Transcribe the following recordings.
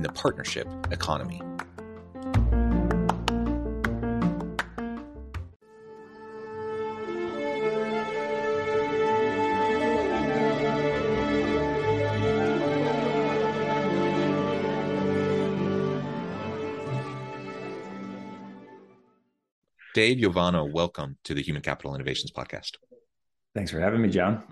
in the partnership economy. Dave Yovanno, welcome to the Human Capital Innovations Podcast. Thanks for having me, John.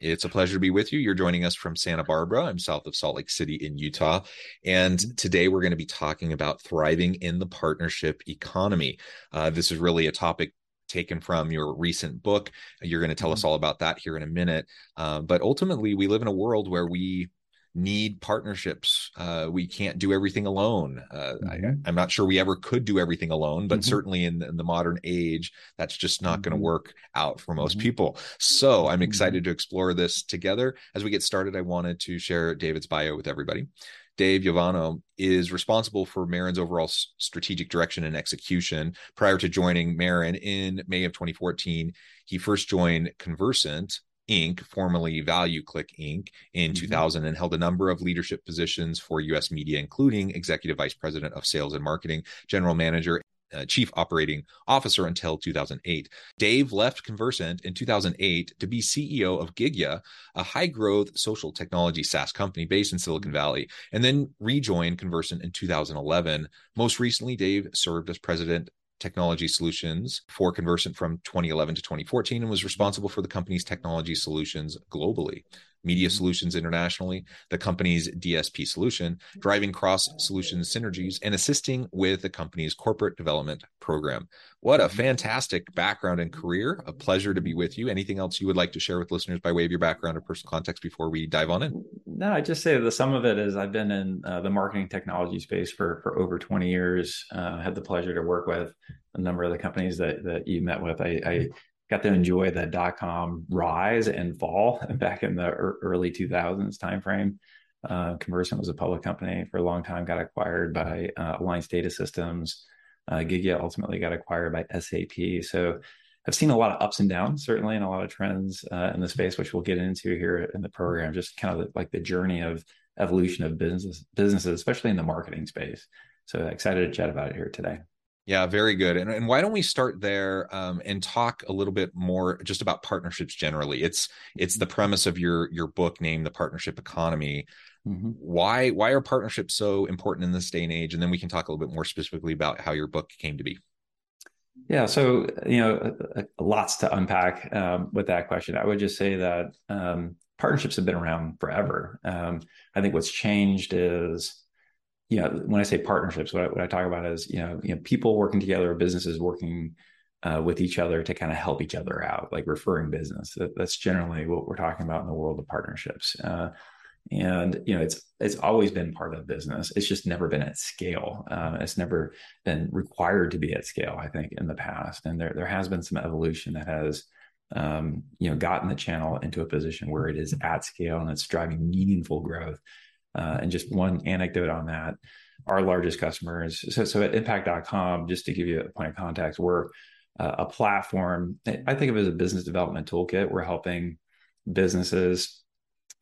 It's a pleasure to be with you. You're joining us from Santa Barbara. I'm south of Salt Lake City in Utah. And mm-hmm. today we're going to be talking about thriving in the partnership economy. Uh, this is really a topic taken from your recent book. You're going to tell us mm-hmm. all about that here in a minute. Uh, but ultimately, we live in a world where we need partnerships. Uh, we can't do everything alone. Uh, mm-hmm. I, am not sure we ever could do everything alone, but mm-hmm. certainly in, in, the modern age, that's just not mm-hmm. going to work out for most mm-hmm. people. So I'm mm-hmm. excited to explore this together. As we get started, I wanted to share David's bio with everybody. Dave Yovanno is responsible for Marin's overall strategic direction and execution. Prior to joining Marin in May of 2014, he first joined Conversant, Inc., formerly ValueClick Inc., in mm-hmm. 2000 and held a number of leadership positions for U.S. media, including Executive Vice President of Sales and Marketing, General Manager, uh, Chief Operating Officer until 2008. Dave left Conversant in 2008 to be CEO of Gigya, a high growth social technology SaaS company based in Silicon Valley, and then rejoined Conversant in 2011. Most recently, Dave served as president technology solutions for Conversant from 2011 to 2014 and was responsible for the company's technology solutions globally. Media mm-hmm. Solutions internationally, the company's DSP solution, driving cross solution synergies, and assisting with the company's corporate development program. What a mm-hmm. fantastic background and career. A pleasure to be with you. Anything else you would like to share with listeners by way of your background or personal context before we dive on in? No, I just say the sum of it is I've been in uh, the marketing technology space for, for over 20 years. Uh, had the pleasure to work with a number of the companies that, that you met with. I, I got to enjoy the dot com rise and fall back in the early 2000s timeframe. Uh, Conversant was a public company for a long time, got acquired by uh, Alliance Data Systems. Uh, Gigya ultimately got acquired by SAP. So I've seen a lot of ups and downs, certainly, and a lot of trends uh, in the space, which we'll get into here in the program. Just kind of like the journey of evolution of business businesses, especially in the marketing space. So excited to chat about it here today. Yeah, very good. And, and why don't we start there um, and talk a little bit more just about partnerships generally? It's it's the premise of your your book named the partnership economy. Mm-hmm. Why why are partnerships so important in this day and age? And then we can talk a little bit more specifically about how your book came to be. Yeah, so you know, lots to unpack um, with that question. I would just say that um, partnerships have been around forever. Um, I think what's changed is you know, when I say partnerships, what I, what I talk about is, you know, you know, people working together, businesses working uh, with each other to kind of help each other out, like referring business. That, that's generally what we're talking about in the world of partnerships. Uh, and you know, it's it's always been part of business. It's just never been at scale. Uh, it's never been required to be at scale. I think in the past, and there there has been some evolution that has um, you know gotten the channel into a position where it is at scale and it's driving meaningful growth uh, and just one anecdote on that, our largest customers. So, so at impact.com, just to give you a point of context, we're uh, a platform. I think of it as a business development toolkit. We're helping businesses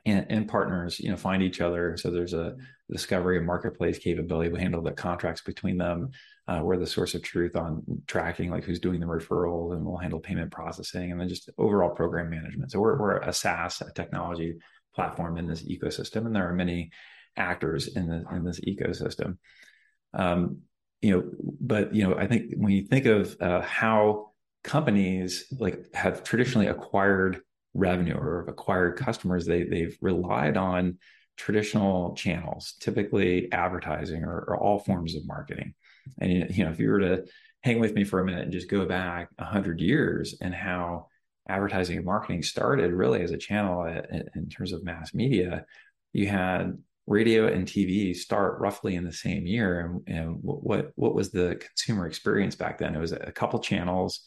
and, and, partners, you know, find each other. So there's a discovery and marketplace capability. We handle the contracts between them. uh, we're the source of truth on tracking like who's doing the referral and we'll handle payment processing and then just overall program management so we're, we're a saas a technology platform in this ecosystem and there are many actors in the in this ecosystem. Um, you know but you know i think when you think of uh, how companies like have traditionally acquired revenue or acquired customers they they've relied on traditional channels typically advertising or, or all forms of marketing. And you know, if you were to hang with me for a minute and just go back a hundred years and how advertising and marketing started really as a channel uh, in, in terms of mass media, you had radio and TV start roughly in the same year. And, and what what was the consumer experience back then? It was a couple channels.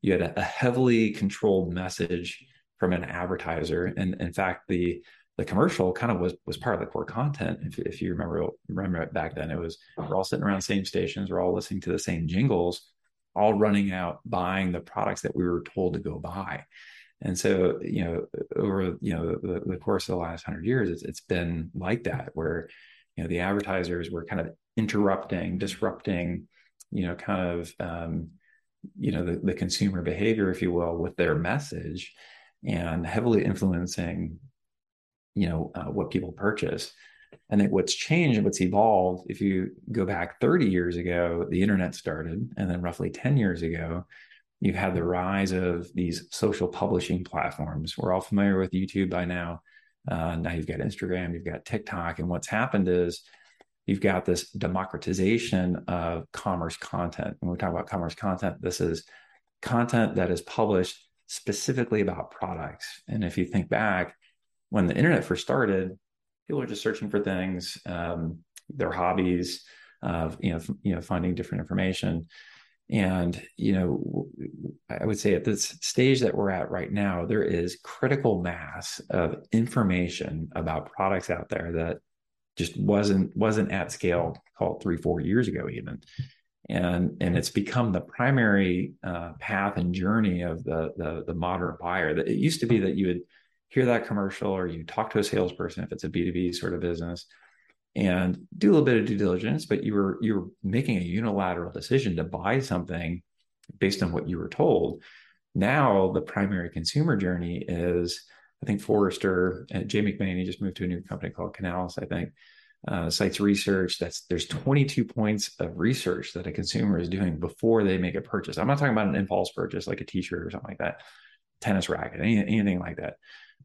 You had a, a heavily controlled message from an advertiser, and in fact, the the commercial kind of was was part of the core content. If, if you remember remember it back then, it was we're all sitting around the same stations, we're all listening to the same jingles, all running out buying the products that we were told to go buy. And so, you know, over you know the, the course of the last hundred years, it's it's been like that, where you know the advertisers were kind of interrupting, disrupting, you know, kind of um, you know the, the consumer behavior, if you will, with their message, and heavily influencing you know uh, what people purchase and that what's changed what's evolved if you go back 30 years ago the internet started and then roughly 10 years ago you've had the rise of these social publishing platforms. We're all familiar with youtube by now. Uh, now you've got instagram you've got tiktok and what's happened is you've got this democratization of commerce content. When we talk about commerce content this is content that is published specifically about products. And if you think back when the internet first started, people are just searching for things, um, their hobbies, uh, you know, f- you know, finding different information. And you know, I would say at this stage that we're at right now, there is critical mass of information about products out there that just wasn't wasn't at scale called three four years ago even and and it's become the primary uh, path and journey of the, the the modern buyer that it used to be that you would hear that commercial or you talk to a salesperson if it's a b2b sort of business and do a little bit of due diligence but you were you were making a unilateral decision to buy something based on what you were told. Now the primary consumer journey is i think forrester and Jay McBain just moved to a new company called Canalys i think uh, cites research that's there's 22 points of research that a consumer is doing before they make a purchase. I'm not talking about an impulse purchase like a t-shirt or something like that tennis racket anything, anything like that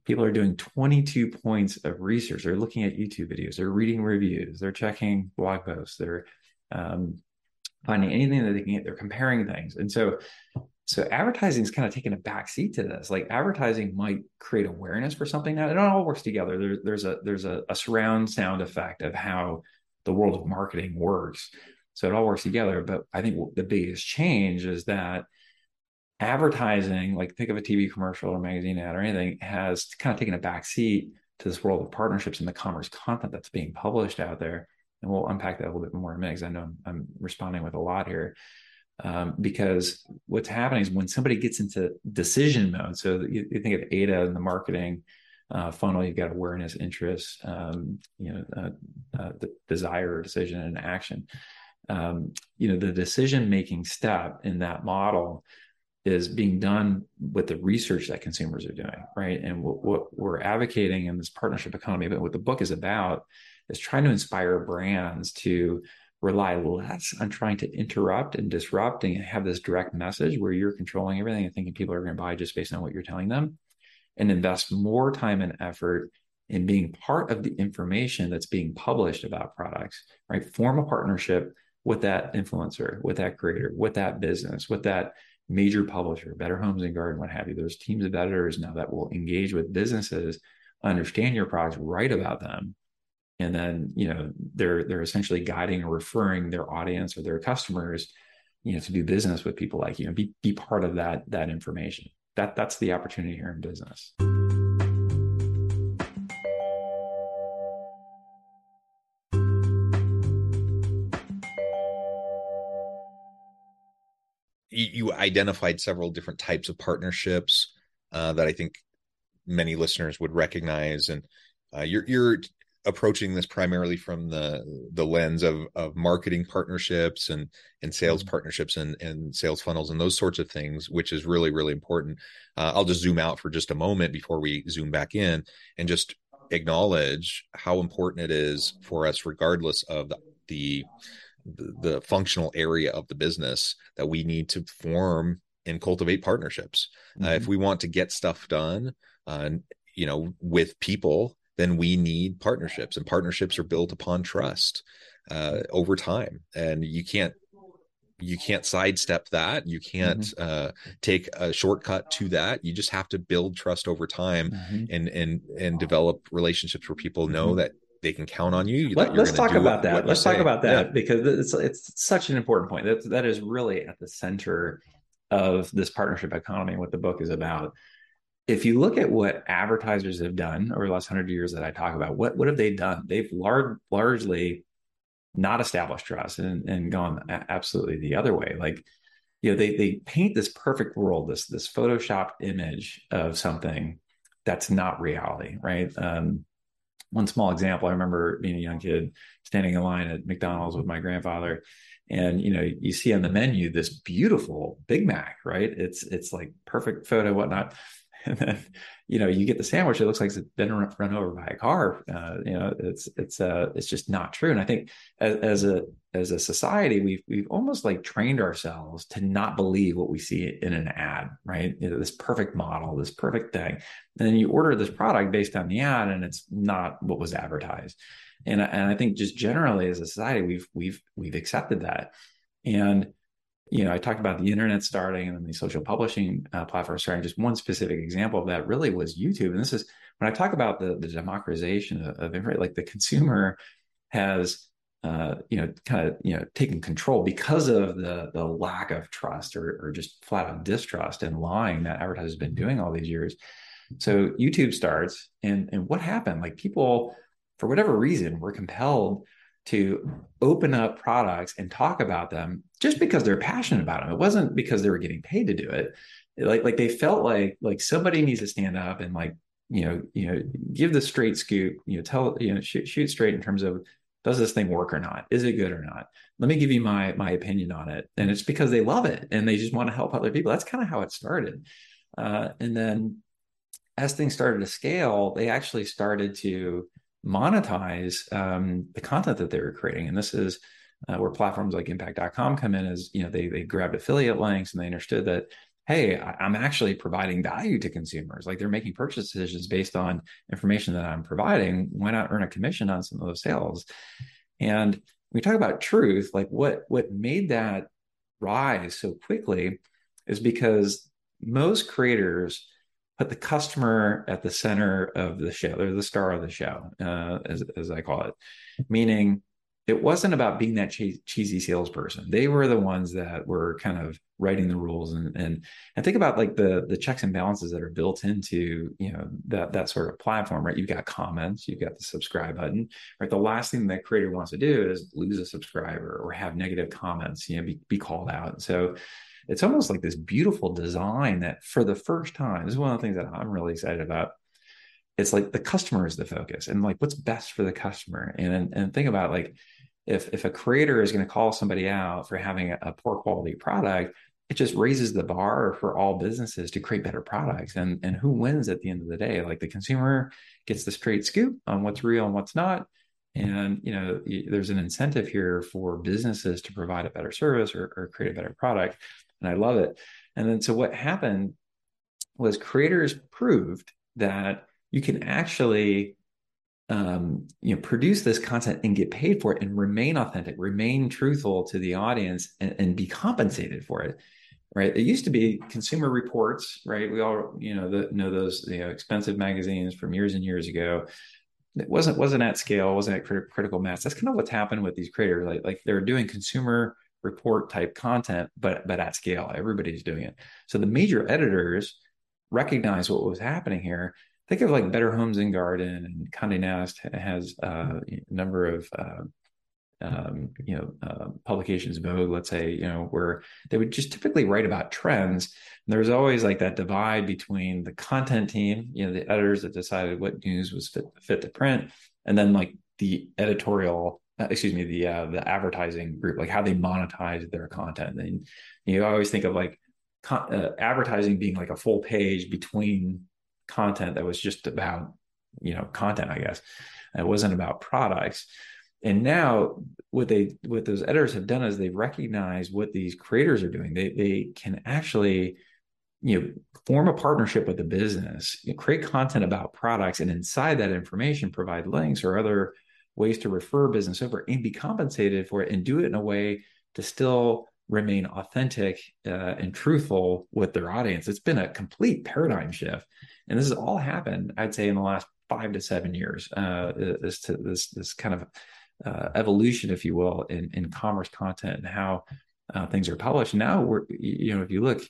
people are doing 22 points of research. They're looking at YouTube videos, they're reading reviews, they're checking blog posts, they're um, finding anything that they can get. They're comparing things, and so so advertising is kind of taking a back seat to this. Like advertising might create awareness for something now. It all works together. There, there's a there's a, a surround sound effect of how the world of marketing works. So it all works together. But I think the biggest change is that advertising, like think of a TV commercial or magazine ad or anything, has kind of taken a back seat to this world of partnerships and the commerce content that's being published out there. And we'll unpack that a little bit more in a minute because I know I'm, I'm, responding with a lot here. Um, because what's happening is when somebody gets into decision mode, so you, you think of AIDA and the marketing uh, funnel, you've got awareness, interest, um, you know, uh, uh, the desire, decision, and action. Um, you know, the decision making step in that model is being done with the research that consumers are doing, right? And what, what, we're advocating in this partnership economy, but what the book is about is trying to inspire brands to rely less on trying to interrupt and disrupt and have this direct message where you're controlling everything and thinking people are going to buy just based on what you're telling them and invest more time and effort in being part of the information that's being published about products, right? Form a partnership with that influencer, with that creator, with that business, with that major publisher, Better Homes and Garden, what have you. There's teams of editors now that will engage with businesses, understand your products, write about them, and then you know they're they're essentially guiding or referring their audience or their customers, you know, to do business with people like you and be be part of that that information. That that's the opportunity here in business. You, identified several different types of partnerships uh, that I think many listeners would recognize, and uh, you're you're approaching this primarily from the the lens of of marketing partnerships and and sales mm-hmm. partnerships and and sales funnels and those sorts of things which is really really important uh, i'll just zoom out for just a moment before we zoom back in and just acknowledge how important it is for us regardless of the, the the functional area of the business that we need to form and cultivate partnerships mm-hmm. uh, if mm-hmm. we want to get stuff done uh, you know with people then we need partnerships and partnerships are built upon trust uh, over time and you can't you can't sidestep that you can't mm-hmm. uh, take a shortcut to that you just have to build trust over time mm-hmm. and and and develop relationships where people know mm-hmm. that they can count on you Let, us talk about that let's talk about that yeah. because it's it's such an important point that that is really at the center of this partnership economy what the book is about if you look at what advertisers have done over the last hundred years that I talk about, what what have they done? They've lar- largely not established trust and, and gone absolutely the other way. Like, you know, they they paint this perfect world, this this photoshopped image of something that's not reality, right? Um, one small example, I remember being a young kid standing in line at McDonald's with my grandfather, and you know, you see on the menu this beautiful Big Mac, right? It's it's like perfect photo, whatnot and then you know you get the sandwich it looks like it's been run over by a car uh, you know it's it's uh it's just not true. And i think as, as, a as a society we've we've almost like trained ourselves to not believe what we see in an ad right? You know, this perfect model this perfect thing. And then you order this product based on the ad and it's not what was advertised. And and i think just generally as a society we've we've we've accepted that. And you know, I talked about the internet starting and then the social publishing uh, platform starting. Just one specific example of that really was YouTube. And this is when I talk about the, the democratization of, of like the consumer has, uh, you know, kind of, you know, taken control because of the, the lack of trust or, or just flat out distrust and lying that advertisers have been doing all these years. So YouTube starts and, and what happened? Like people, for whatever reason, were compelled to open up products and talk about them just because they're passionate about them. It wasn't because they were getting paid to do it. Like like they felt like like somebody needs to stand up and like you know you know give the straight scoop. You know tell you know shoot, shoot straight in terms of does this thing work or not? Is it good or not? Let me give you my my opinion on it. And it's because they love it and they just want to help other people. That's kind of how it started. Uh, and then as things started to scale, they actually started to monetize um, the content that they were creating. And this is uh, where platforms like impact.com come in as, you know, they, they grabbed affiliate links and they understood that, hey, I, am actually providing value to consumers. Like they're making purchase decisions based on information that I'm providing. Why not earn a commission on some of those sales? And we talk about truth, like what what made that rise so quickly is because most creators put the customer at the center of the show. They're the star of the show, uh, as, as I call it, meaning it wasn't about being that che- cheesy salesperson. They were the ones that were kind of writing the rules and and and think about like the the checks and balances that are built into you know that that sort of platform, right? You've got comments, you've got the subscribe button, right? The last thing that creator wants to do is lose a subscriber or have negative comments, you know, be, be called out. So it's almost like this beautiful design that for the first time, this is one of the things that I'm really excited about. It's like the customer is the focus and like what's best for the customer. And and think about like if if a creator is going to call somebody out for having a, a poor quality product, it just raises the bar for all businesses to create better products. And and who wins at the end of the day? Like the consumer gets the straight scoop on what's real and what's not and you know there's an incentive here for businesses to provide a better service or, or create a better product and I love it. And then so what happened was creators proved that you can actually um, you know produce this content and get paid for it and remain authentic, remain truthful to the audience, and, and be compensated for it. Right? It used to be Consumer Reports, right? We all you know the, know those you know expensive magazines from years and years ago. It wasn't wasn't at scale, wasn't at crit- critical mass. That's kind of what's happened with these creators. Like like they're doing consumer report type content, but but at scale. Everybody's doing it. So the major editors recognize what was happening here. Think of like Better Homes and Garden and Condé Nast has uh, a number of uh, um, you know uh, publications, Vogue, let's say, you know, where they would just typically write about trends. And there was always like that divide between the content team, you know, the editors that decided what news was fit, fit to print, and then like the editorial uh, excuse me the uh, the advertising group like how they monetize their content. And you always think of like con- uh, advertising being like a full page between content that was just about you know content i guess. It wasn't about products. And now what they what those editors have done is they recognize what these creators are doing. They they can actually you know form a partnership with the business you know, create content about products and inside that information provide links or other ways to refer business over and be compensated for it and do it in a way to still remain authentic uh, and truthful with their audience. It's been a complete paradigm shift. And this has all happened i'd say in the last five to seven years uh, this this this kind of uh, evolution if you will in, in commerce content and how uh, things are published. Now we're you know if you look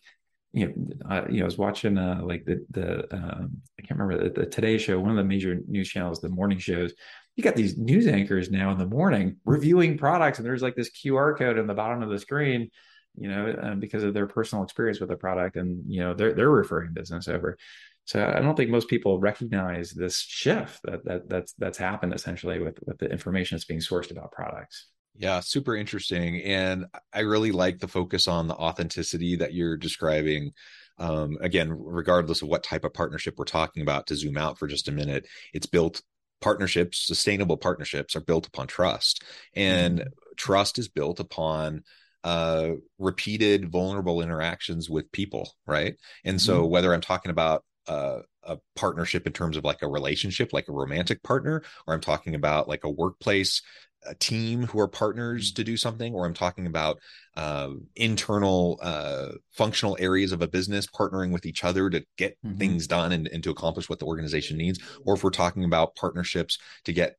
you know, uh, you know, I was watching uh, like the the um, I can't remember the, the, Today Show, one of the major news channels, the morning shows. You got these news anchors now in the morning reviewing products, and there's like this QR code in the bottom of the screen, you know, uh, because of their personal experience with the product, and you know they're they're referring business over. So I don't think most people recognize this shift that that that's that's happened essentially with with the information that's being sourced about products. Yeah, super interesting. And I really like the focus on the authenticity that you're describing. Um, again, regardless of what type of partnership we're talking about, to zoom out for just a minute, it's built partnerships, sustainable partnerships are built upon trust. And mm-hmm. trust is built upon uh repeated vulnerable interactions with people right and mm-hmm. so whether i'm talking about uh, a partnership in terms of like a relationship like a romantic partner or i'm talking about like a workplace a team who are partners mm. to do something, or I'm talking about uh, internal uh, functional areas of a business partnering with each other to get mm-hmm. things done and, and to accomplish what the organization needs, or if we're talking about partnerships to get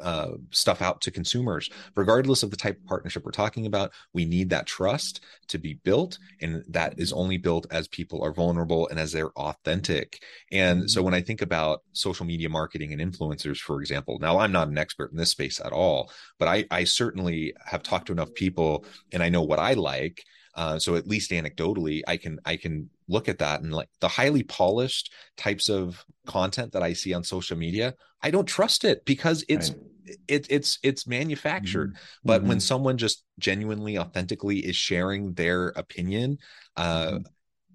uh, stuff out to consumers. Regardless of the type of partnership we're talking about, we need that trust to be built. And that is only built as people are vulnerable and as they're authentic. And so mm-hmm. when I think about social media marketing and influencers, for example, now I'm not an expert in this space at all, but I, I certainly have talked to enough people and I know what I like. Uh, so at least anecdotally, I can I can look at that and like the highly polished types of content that I see on social media, I don't trust it because it's right. it, it's it's manufactured. Mm-hmm. But mm-hmm. when someone just genuinely, authentically is sharing their opinion, uh, mm-hmm.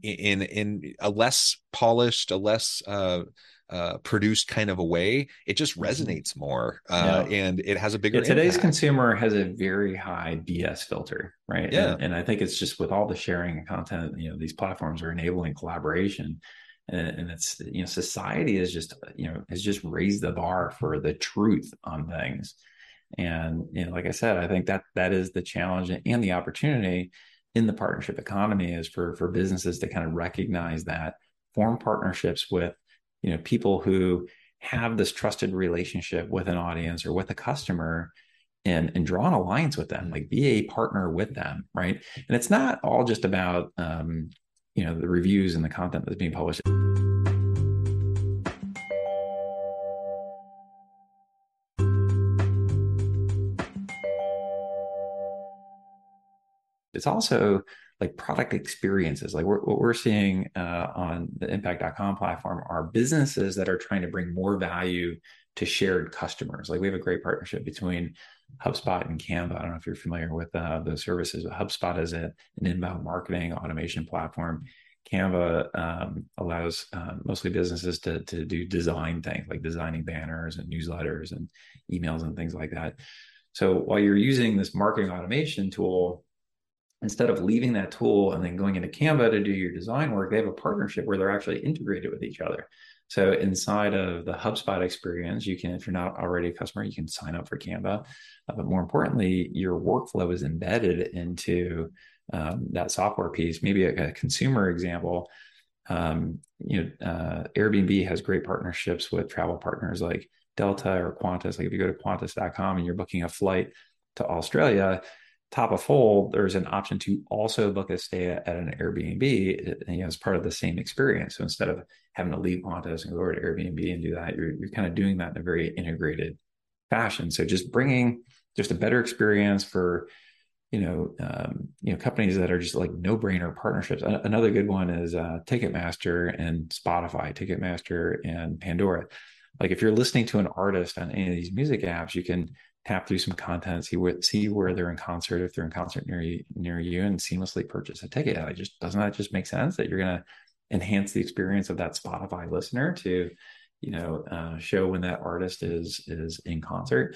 in in a less polished, a less uh, uh, produced kind of a way, it just mm-hmm. resonates more, uh, yeah. and it has a bigger. Yeah, today's impact. consumer has a very high BS filter, right? Yeah, and, and, I think it's just with all the sharing and content, you know, these platforms are enabling collaboration, and, and it's you know, society is just you know has just raised the bar for the truth on things, and you know, like I said, I think that that is the challenge and the opportunity in the partnership economy is for for businesses to kind of recognize that form partnerships with you know people who have this trusted relationship with an audience or with a customer and and draw an alliance with them like be a partner with them right? And it's not all just about um you know the reviews and the content that's being published. It's also like product experiences. Like we're, what we're seeing uh, on the impact.com platform are businesses that are trying to bring more value to shared customers. Like we have a great partnership between HubSpot and Canva. I don't know if you're familiar with uh, those services. HubSpot is a, an inbound marketing automation platform. Canva um, allows uh, mostly businesses to, to do design things like designing banners and newsletters and emails and things like that. So while you're using this marketing automation tool, instead of leaving that tool and then going into Canva to do your design work, they have a partnership where they're actually integrated with each other. So inside of the HubSpot experience, you can, if you're not already a customer, you can sign up for Canva. Uh, but more importantly, your workflow is embedded into um, that software piece. Maybe a, a consumer example. Um, you know, uh, Airbnb has great partnerships with travel partners like Delta or Qantas. Like if you go to Qantas.com and you're booking a flight to Australia, top of full, there's an option to also book a stay at, an Airbnb you know, as part of the same experience. So instead of having to leave Qantas and go over to Airbnb and do that, you're, you're kind of doing that in a very integrated fashion. So just bringing just a better experience for you know um, you know companies that are just like no brainer partnerships. Another good one is uh, Ticketmaster and Spotify, Ticketmaster and Pandora like if you're listening to an artist on any of these music apps, you can tap through some content, see see where they're in concert, if they're in concert near you, near you, and seamlessly purchase a ticket. Like just doesn't that just make sense that you're gonna enhance the experience of that Spotify listener to, you know, uh, show when that artist is is in concert.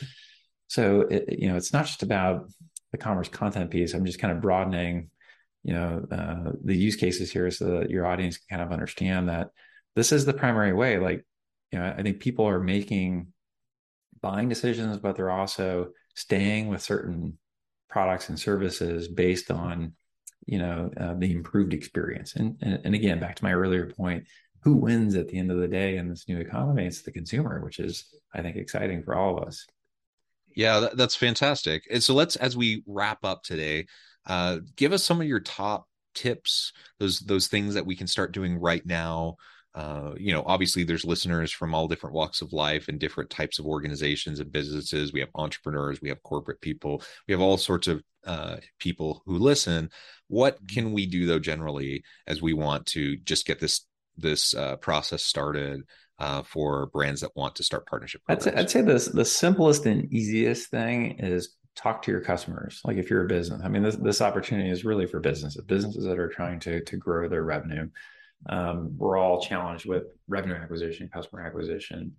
So it, you know, it's not just about the commerce content piece. I'm just kind of broadening, you know, uh, the use cases here so that your audience can kind of understand that this is the primary way. Like, you know, I think people are making buying decisions, but they're also staying with certain products and services based on you know uh, the improved experience. And, and, and again back to my earlier point who wins at the end of the day in this new economy? It's the consumer which is i think exciting for all of us. Yeah that, that's fantastic. And so let's as we wrap up today uh, give us some of your top tips those those things that we can start doing right now uh, you know, obviously there's listeners from all different walks of life and different types of organizations and businesses. We have entrepreneurs, we have corporate people, we have all sorts of uh, people who listen. What mm-hmm. can we do though, generally, as we want to just get this this uh, process started uh, for brands that want to start partnership? I'd say, I'd say this the simplest and easiest thing is talk to your customers. Like if you're a business, I mean, this this opportunity is really for businesses, businesses that are trying to to grow their revenue um, we're all challenged with revenue acquisition, customer acquisition.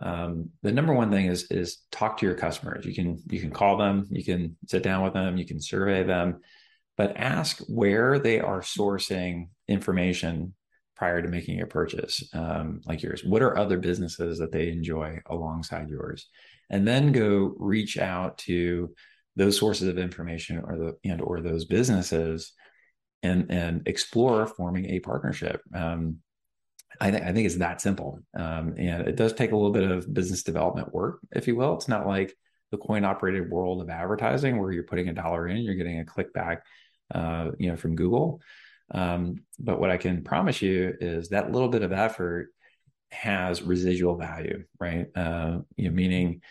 Um, the number one thing is is talk to your customers. You can you can call them, you can sit down with them, you can survey them, but ask where they are sourcing information prior to making a purchase, um, like yours. What are other businesses that they enjoy alongside yours, and then go reach out to those sources of information or the and or those businesses and and explore forming a partnership. Um, I, th- I think it's that simple, um, and it does take a little bit of business development work, if you will. It's not like the coin operated world of advertising where you're putting a dollar in, you're getting a click back, uh, you know, from Google. Um, but what I can promise you is that little bit of effort has residual value, right? Uh, you know, meaning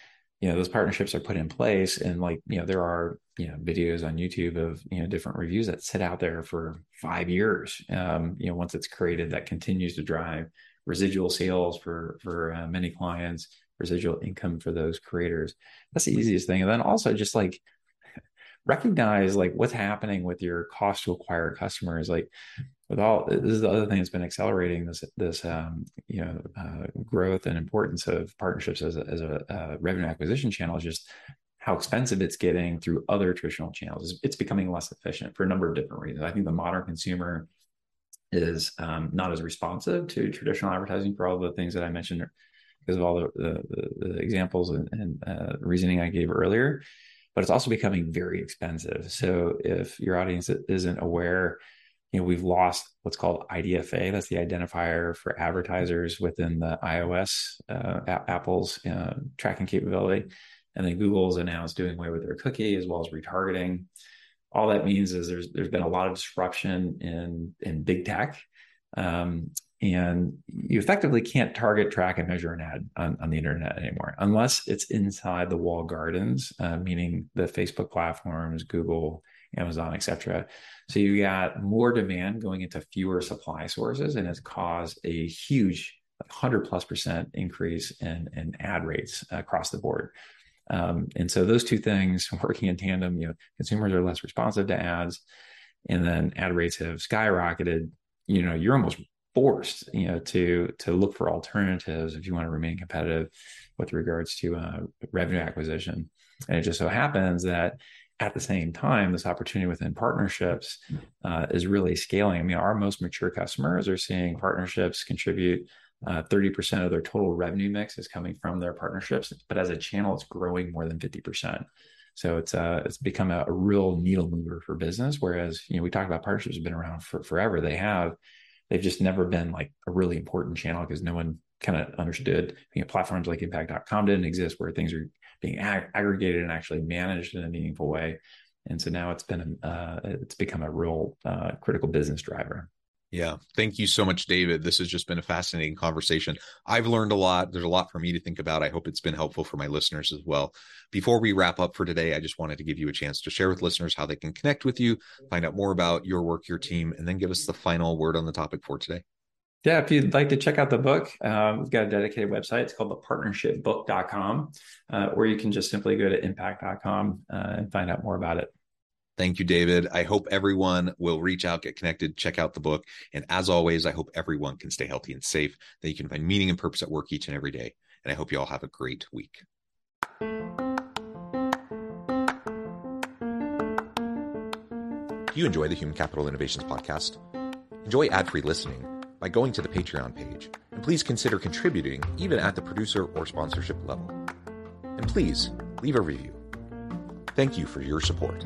you know those partnerships are put in place and like you know there are you know videos on youtube of you know different reviews that sit out there for five years um, you know once it's created that continues to drive residual sales for for uh, many clients residual income for those creators. That's the easiest thing. And then also just like recognize like what's happening with your cost to acquire customers. Like with all this is the other thing that's been accelerating this this um, you know uh, growth and importance of partnerships as a, as a uh, revenue acquisition channel is just how expensive it's getting through other traditional channels. It's, becoming less efficient for a number of different reasons. I think the modern consumer is um, not as responsive to traditional advertising for all the things that I mentioned because of all the, the, the examples and, and uh, reasoning I gave earlier. But it's also becoming very expensive. So if your audience isn't aware you know we've lost what's called IDFA. That's the identifier for advertisers within the iOS uh, Apple's uh, tracking capability, and then Google's announced doing away with their cookie as well as retargeting. All that means is there's there's been a lot of disruption in in big tech, um, and you effectively can't target, track, and measure an ad on, on the internet anymore unless it's inside the wall gardens, uh, meaning the Facebook platforms, Google, Amazon, etc. So you got more demand going into fewer supply sources, and it's caused a huge 100 plus percent increase in, in ad rates across the board. Um, and so those two things working in tandem, you know, consumers are less responsive to ads, and then ad rates have skyrocketed. You know, you're almost forced, you know, to to look for alternatives if you want to remain competitive with regards to uh, revenue acquisition. And it just so happens that at the same time, this opportunity within partnerships uh, is really scaling. I mean, our most mature customers are seeing partnerships contribute uh, 30% of their total revenue mix is coming from their partnerships, but as a channel, it's growing more than 50%. So it's uh, it's become a, real needle mover for business. Whereas you know we talk about partnerships have been around for forever. They have, they've just never been like a really important channel because no one kind of understood. You know, platforms like Impact.com didn't exist where things are being ag- aggregated and actually managed in a meaningful way. And so now it's been uh, it's become a real uh, critical business driver. Yeah. Thank you so much, David. This has just been a fascinating conversation. I've learned a lot. There's a lot for me to think about. I hope it's been helpful for my listeners as well. Before we wrap up for today, I just wanted to give you a chance to share with listeners how they can connect with you, find out more about your work, your team, and then give us the final word on the topic for today. Yeah, if you'd like to check out the book, um, we've got a dedicated website. It's called thepartnershipbook.com, uh, or you can just simply go to impact.com uh, and find out more about it. Thank you, David. I hope everyone will reach out, get connected, check out the book. And as always, I hope everyone can stay healthy and safe, that you can find meaning and purpose at work each and every day. And I hope you all have a great week. Do you enjoy the Human Capital Innovations podcast? Enjoy ad free listening by going to the Patreon page. And please consider contributing even at the producer or sponsorship level. And please leave a review. Thank you for your support.